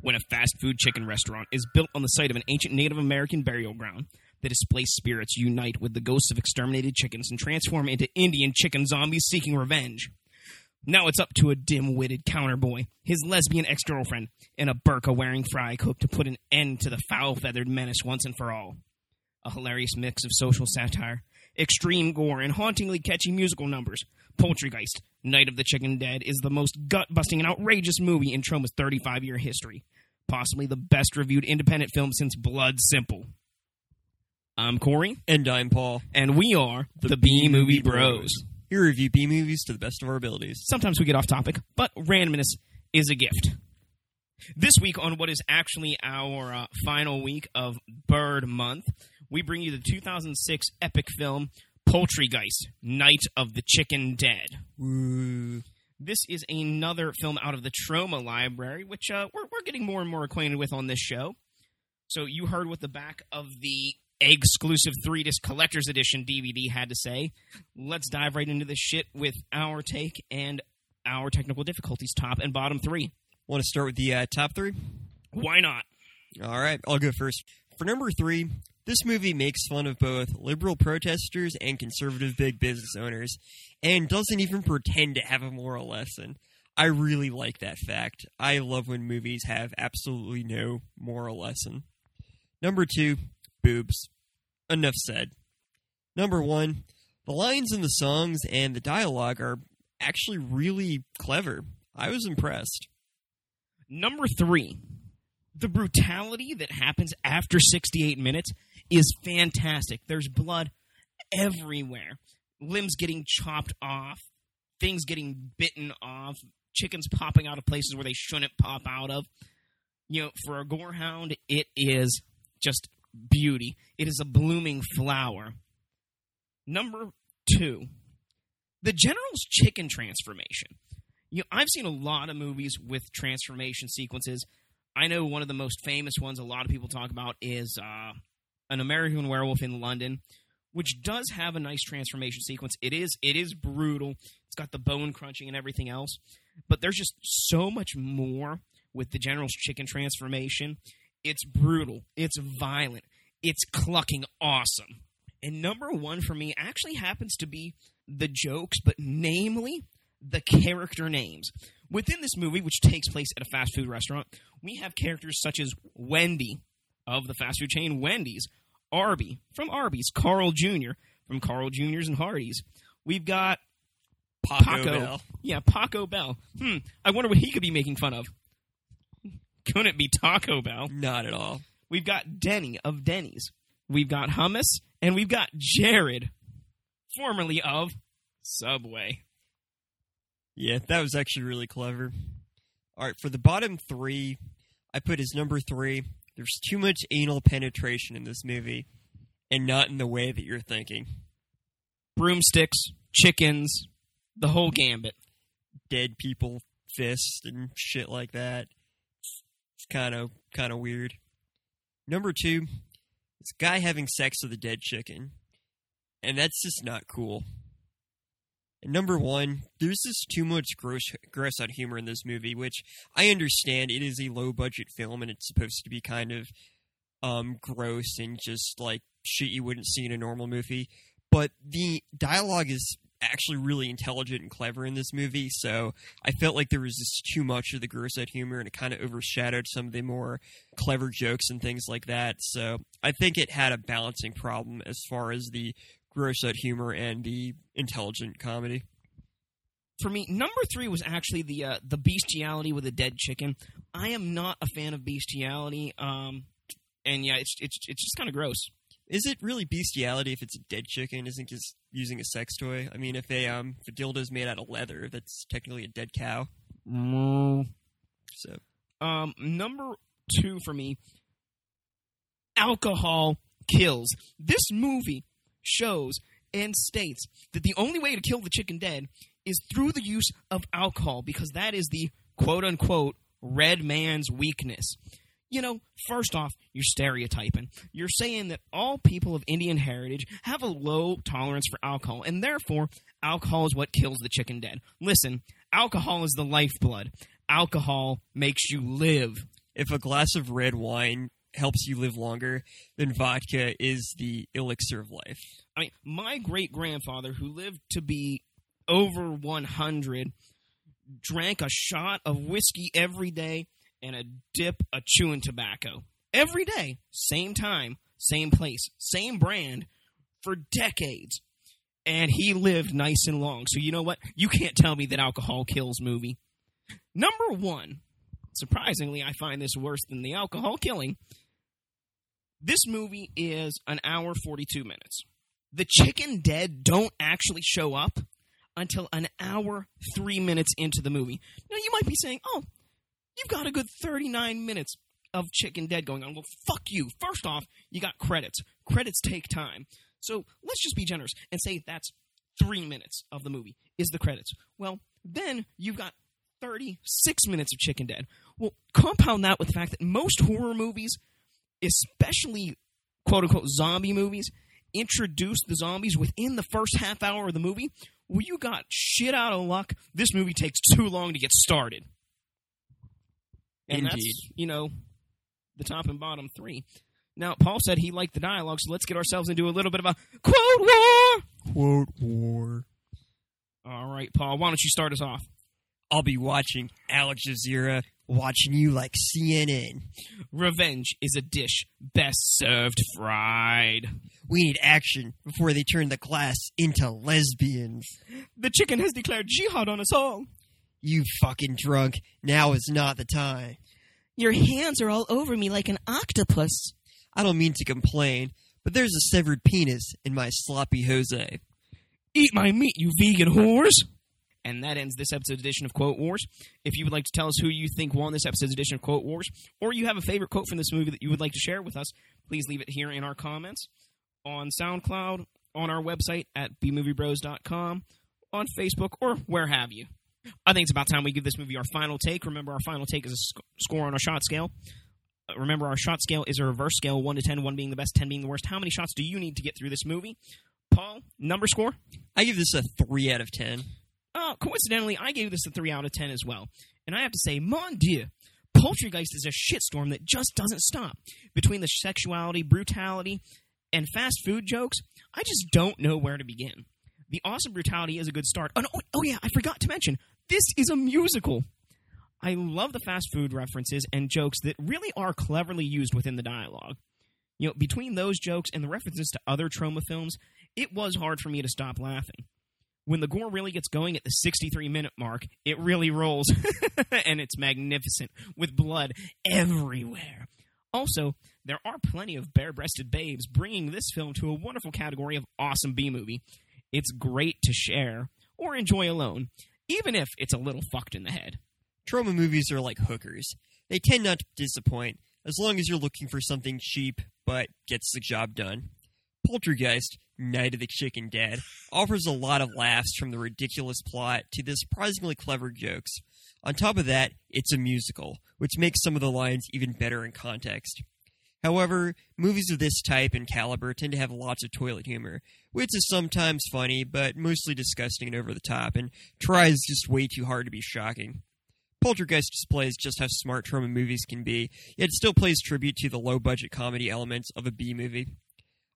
when a fast food chicken restaurant is built on the site of an ancient Native American burial ground. The displaced spirits unite with the ghosts of exterminated chickens and transform into Indian chicken zombies seeking revenge. Now it's up to a dim witted counterboy, his lesbian ex girlfriend, and a burqa wearing fry cook to put an end to the foul feathered menace once and for all. A hilarious mix of social satire, extreme gore, and hauntingly catchy musical numbers. Poultrygeist, Night of the Chicken Dead, is the most gut busting and outrageous movie in Troma's 35 year history. Possibly the best reviewed independent film since Blood Simple. I'm Corey, And I'm Paul. and we are the, B Movie Bros. Here we review B movies to the best of our abilities. Sometimes we get off topic, but randomness is a gift. This week, on what is actually our uh, final week of Bird Month, we bring you the 2006 epic film Poultrygeist Night of the Chicken Dead. Woo. This is another film out of the Troma library, which uh, we're, we're getting more and more acquainted with on this show. So, you heard what the back of the exclusive three disc collector's edition DVD had to say. Let's dive right into this shit with our take and our technical difficulties, top and bottom three. Want to start with the uh, top three? Why not? All right, I'll go first. For number three, this movie makes fun of both liberal protesters and conservative big business owners, and doesn't even pretend to have a moral lesson. I really like that fact. I love when movies have absolutely no moral lesson. Number two, boobs. Enough said. Number one, the lines in the songs and the dialogue are actually really clever. I was impressed. Number three, the brutality that happens after 68 minutes is fantastic. There's blood everywhere, limbs getting chopped off, things getting bitten off, chickens popping out of places where they shouldn't pop out of. You know, for a gorehound, it is just beauty. It is a blooming flower. Number two, the general's chicken transformation. You know, I've seen a lot of movies with transformation sequences. I know one of the most famous ones a lot of people talk about is uh, an American Werewolf in London, which does have a nice transformation sequence. It is it is brutal. It's got the bone crunching and everything else, but there's just so much more with the General's chicken transformation. It's brutal. It's violent. It's clucking awesome. And number one for me actually happens to be the jokes, but namely the character names. Within this movie, which takes place at a fast food restaurant, we have characters such as Wendy of the fast food chain Wendy's, Arby from Arby's, Carl Jr. from Carl Jr.'s and Hardee's. We've got Paco, Paco. Bell. Yeah, Paco Bell. Hmm, I wonder what he could be making fun of. Couldn't it be Taco Bell? Not at all. We've got Denny of Denny's. We've got Hummus, and we've got Jared, formerly of Subway. Yeah, that was actually really clever. All right, for the bottom three, I put as number three. There's too much anal penetration in this movie, and not in the way that you're thinking. Broomsticks, chickens, the whole gambit. Dead people fist and shit like that. It's kind of kind of weird. Number two, this guy having sex with a dead chicken, and that's just not cool. Number one, there's just too much gross, gross out humor in this movie, which I understand it is a low budget film and it's supposed to be kind of um, gross and just like shit you wouldn't see in a normal movie. But the dialogue is actually really intelligent and clever in this movie, so I felt like there was just too much of the gross out humor and it kind of overshadowed some of the more clever jokes and things like that. So I think it had a balancing problem as far as the gross out humor and the intelligent comedy. For me, number three was actually the uh, the bestiality with a dead chicken. I am not a fan of bestiality, um, and yeah, it's it's it's just kind of gross. Is it really bestiality if it's a dead chicken? Isn't just using a sex toy? I mean, if a um if a dildo's made out of leather, that's technically a dead cow. So Um, number two for me, alcohol kills. This movie shows and states that the only way to kill the chicken dead is through the use of alcohol because that is the quote unquote red man's weakness. You know, first off, you're stereotyping. You're saying that all people of Indian heritage have a low tolerance for alcohol, and therefore, alcohol is what kills the chicken dead. Listen, alcohol is the lifeblood. Alcohol makes you live. if a glass of red wine helps you live longer, than vodka is the elixir of life. I mean, my great grandfather, who lived to be over 100, drank a shot of whiskey every day and a dip of chewing tobacco. Every day, same time, same place, same brand for decades. And he lived nice and long. So, you know what? You can't tell me that alcohol kills movie. Number one, surprisingly, I find this worse than the alcohol killing. This movie is an hour 42 minutes. The chicken dead don't actually show up until an hour, three minutes into the movie. Now, you might be saying, oh, you've got a good 39 minutes of chicken dead going on. Well, fuck you. First off, you got credits. Credits take time. So let's just be generous and say that's three minutes of the movie is the credits. Well, then you've got 36 minutes of chicken dead. Well, compound that with the fact that most horror movies, especially quote unquote zombie movies, introduce the zombies within the first half hour of the movie. Well, you got shit out of luck. This movie takes too long to get started. And Indeed. that's, you know, the top and bottom three. Now, Paul said he liked the dialogue, so let's get ourselves into a little bit of a quote war. Quote war. All right, Paul, why don't you start us off? I'll be watching Al Jazeera, watching you like CNN. Revenge is a dish best served fried. We need action before they turn the class into lesbians. The chicken has declared jihad on us all. You fucking drunk. Now is not the time. Your hands are all over me like an octopus. I don't mean to complain, but there's a severed penis in my sloppy Jose. Eat my meat, you vegan whores. And that ends this episode's edition of Quote Wars. If you would like to tell us who you think won this episode's edition of Quote Wars, or you have a favorite quote from this movie that you would like to share with us, please leave it here in our comments on SoundCloud, on our website at bmoviebros.com, on Facebook, or where have you. I think it's about time we give this movie our final take. Remember, our final take is a sc- score on a shot scale. Uh, Remember, our shot scale is a reverse scale 1 to 10, 1 being the best, 10 being the worst. How many shots do you need to get through this movie? Paul, number score? I give this a 3 out of 10. Uh, coincidentally, I gave this a 3 out of 10 as well. And I have to say, mon dieu, Poultrygeist is a shitstorm that just doesn't stop. Between the sexuality, brutality, and fast food jokes, I just don't know where to begin. The awesome brutality is a good start. Oh, no, oh yeah, I forgot to mention, this is a musical. I love the fast food references and jokes that really are cleverly used within the dialogue. You know, between those jokes and the references to other Troma films, it was hard for me to stop laughing. When the gore really gets going at the 63 minute mark, it really rolls. and it's magnificent, with blood everywhere. Also, there are plenty of bare breasted babes, bringing this film to a wonderful category of awesome B movie. It's great to share or enjoy alone, even if it's a little fucked in the head. Troma movies are like hookers. They tend not to disappoint, as long as you're looking for something cheap but gets the job done. Poultrygeist, Night of the Chicken Dead, offers a lot of laughs from the ridiculous plot to the surprisingly clever jokes. On top of that, it's a musical, which makes some of the lines even better in context. However, movies of this type and caliber tend to have lots of toilet humor, which is sometimes funny, but mostly disgusting and over the top, and tries just way too hard to be shocking. Poultrygeist displays just how smart Troma movies can be, yet still plays tribute to the low budget comedy elements of a B movie.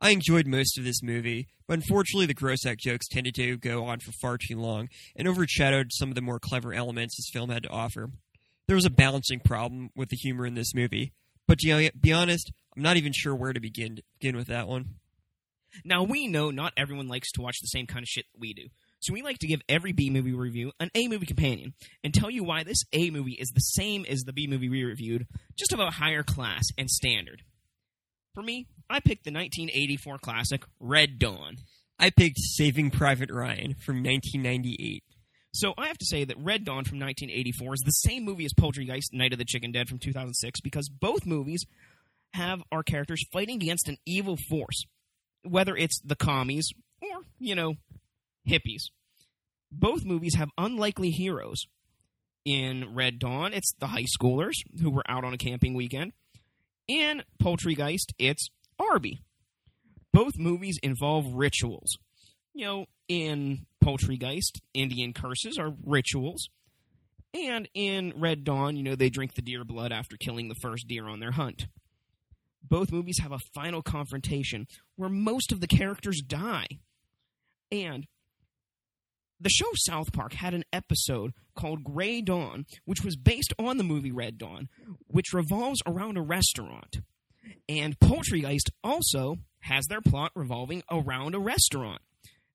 I enjoyed most of this movie, but unfortunately the gross out jokes tended to go on for far too long and overshadowed some of the more clever elements this film had to offer. There was a balancing problem with the humor in this movie, but to be honest, I'm not even sure where to begin begin with that one. Now, we know not everyone likes to watch the same kind of shit that we do. So we like to give every B movie review an A movie companion and tell you why this A movie is the same as the B movie we reviewed, just of a higher class and standard. For me, I picked the 1984 classic Red Dawn. I picked Saving Private Ryan from 1998. So I have to say that Red Dawn from 1984 is the same movie as Poultrygeist Night of the Chicken Dead from 2006 because both movies have our characters fighting against an evil force, whether it's the commies or, you know, hippies. Both movies have unlikely heroes. In Red Dawn, it's the high schoolers who were out on a camping weekend. In Poultrygeist, it's Arby. Both movies involve rituals. You know, in Poultrygeist, Indian curses are rituals. And in Red Dawn, you know, they drink the deer blood after killing the first deer on their hunt. Both movies have a final confrontation where most of the characters die. And the show South Park had an episode called Grey Dawn, which was based on the movie Red Dawn, which revolves around a restaurant. And Poultrygeist also has their plot revolving around a restaurant.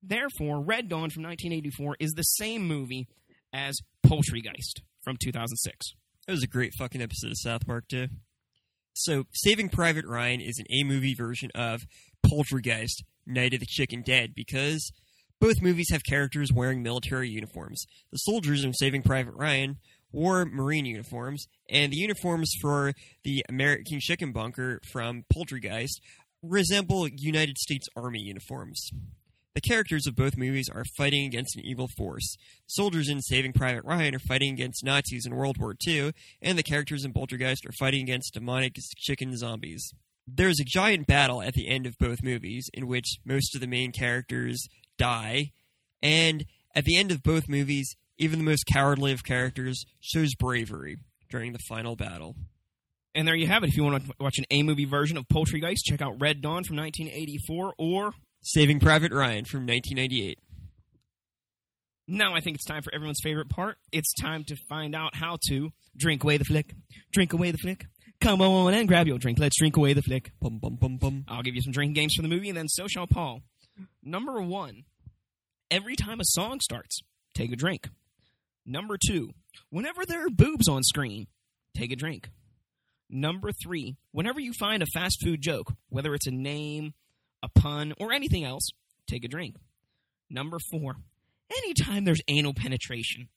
Therefore, Red Dawn from 1984 is the same movie as Poultrygeist from 2006. It was a great fucking episode of South Park, too. So, Saving Private Ryan is an A movie version of Poultrygeist, Night of the Chicken Dead, because both movies have characters wearing military uniforms. The soldiers in Saving Private Ryan wore Marine uniforms, and the uniforms for the American Chicken Bunker from Poultrygeist resemble United States Army uniforms. The characters of both movies are fighting against an evil force. Soldiers in Saving Private Ryan are fighting against Nazis in World War II, and the characters in Poultrygeist are fighting against demonic chicken zombies. There's a giant battle at the end of both movies in which most of the main characters die, and at the end of both movies, even the most cowardly of characters shows bravery during the final battle. And there you have it. If you want to watch an A movie version of Poultrygeist, check out Red Dawn from 1984 or Saving Private Ryan from 1998. Now I think it's time for everyone's favorite part. It's time to find out how to drink away the flick. Drink away the flick. Come on and grab your drink. Let's drink away the flick. Bum bum bum bum. I'll give you some drinking games for the movie, and then so shall Paul. Number one, every time a song starts, take a drink. Number two, whenever there are boobs on screen, take a drink. Number three, whenever you find a fast food joke, whether it's a name, a pun, or anything else, take a drink. Number four, anytime there's anal penetration,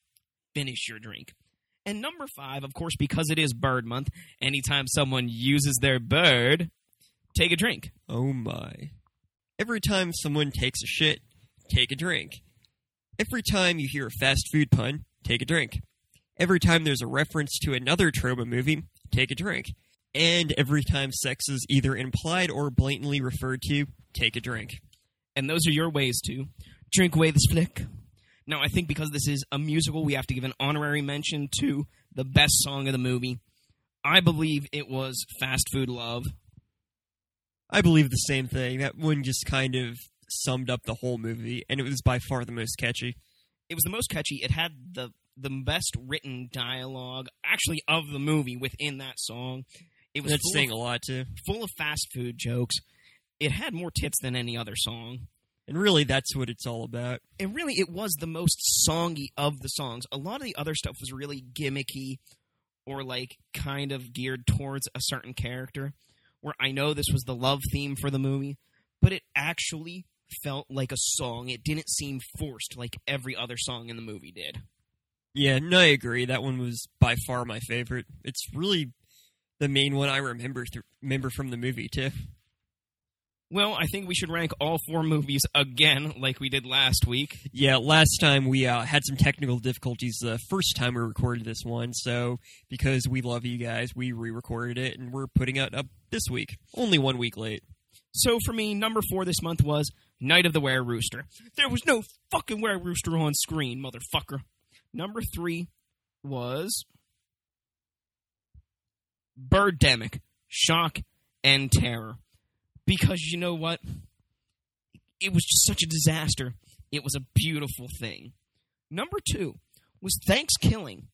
finish your drink. And number five, of course, because it is bird month, anytime someone uses their bird, take a drink. Oh my. Every time someone takes a shit, take a drink. Every time you hear a fast food pun, take a drink. Every time there's a reference to another Troma movie, take a drink. And every time sex is either implied or blatantly referred to, take a drink. And those are your ways to drink away this flick. Now, I think because this is a musical, we have to give an honorary mention to the best song of the movie. I believe it was Fast Food Love. I believe the same thing. That one just kind of summed up the whole movie, and it was by far the most catchy. It was the most catchy. It had the the best written dialogue, actually, of the movie within that song. It was That's saying of, a lot, too. full of fast food jokes. It had more tits than any other song. And really, that's what it's all about. and really it was the most songy of the songs. A lot of the other stuff was really gimmicky or like kind of geared towards a certain character. Where I know this was the love theme for the movie, but it actually felt like a song. It didn't seem forced like every other song in the movie did. Yeah, no, I agree. That one was by far my favorite. It's really the main one I remember th- remember from the movie too. Well, I think we should rank all four movies again, like we did last week. Yeah, last time we uh, had some technical difficulties the first time we recorded this one, so because we love you guys, we re-recorded it and we're putting it up this week, only one week late. So for me, number four this month was Night of the Were Rooster. There was no fucking Were Rooster on screen, motherfucker. Number three was Birdemic, Shock and Terror. Because you know what? It was just such a disaster. It was a beautiful thing. Number two was Thanksgiving.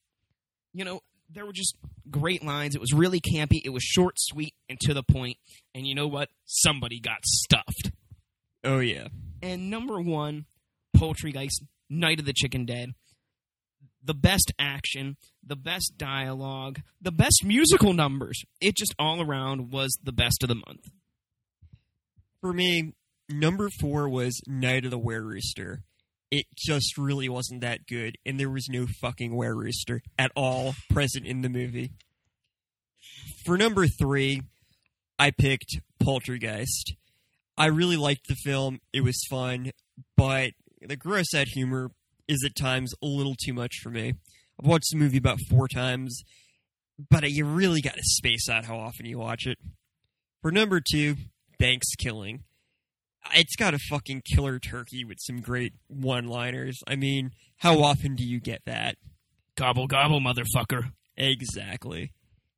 You know, there were just great lines. It was really campy. It was short, sweet, and to the point. And you know what? Somebody got stuffed. Oh yeah, And number one, Poultrygeist, Night of the Chicken Dead. The best action, the best dialogue, the best musical numbers. It just all around was the best of the month. for me, number four was Night of the Were Rooster. It just really wasn't that good, and there was no fucking Were Rooster at all present in the movie. For number three, I picked Poultrygeist. I really liked the film. It was fun, but the gross out humor is at times a little too much for me. I've watched the movie about four times, but you really got to space out how often you watch it. For number two, Thanksgiving. It's got a fucking killer turkey with some great one liners. I mean, how often do you get that? Gobble gobble, motherfucker. Exactly.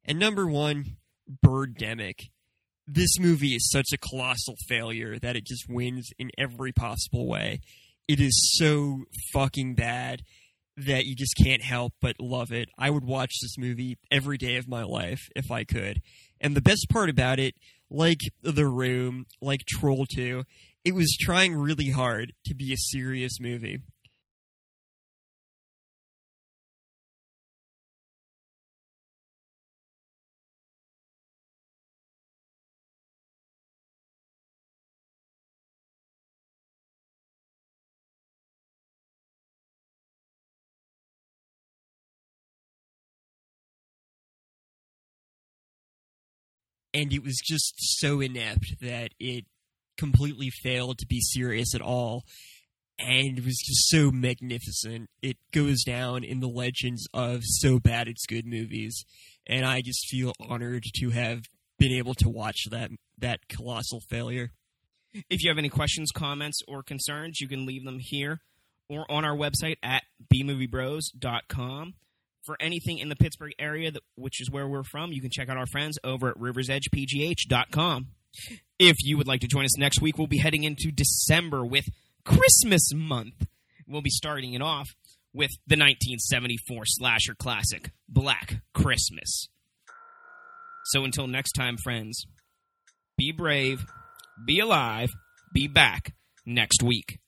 And number one, Birdemic. This movie is such a colossal failure that it just wins in every possible way. It is so fucking bad that you just can't help but love it. I would watch this movie every day of my life if I could. And the best part about it, like The Room, like Troll 2, it was trying really hard to be a serious movie. And it was just so inept that it completely failed to be serious at all and it was just so magnificent it goes down in the legends of so bad it's good movies and i just feel honored to have been able to watch that that colossal failure If you have any questions, comments, or concerns, you can leave them here or on our website at bmoviebros.com. For anything in the Pittsburgh area, that, which is where we're from, you can check out our friends over at riversedgepgh.com. If you would like to join us next week, we'll be heading into December with Christmas month. We'll be starting it off with the 1974 slasher classic, Black Christmas. So until next time, friends, be brave, be alive, be back next week.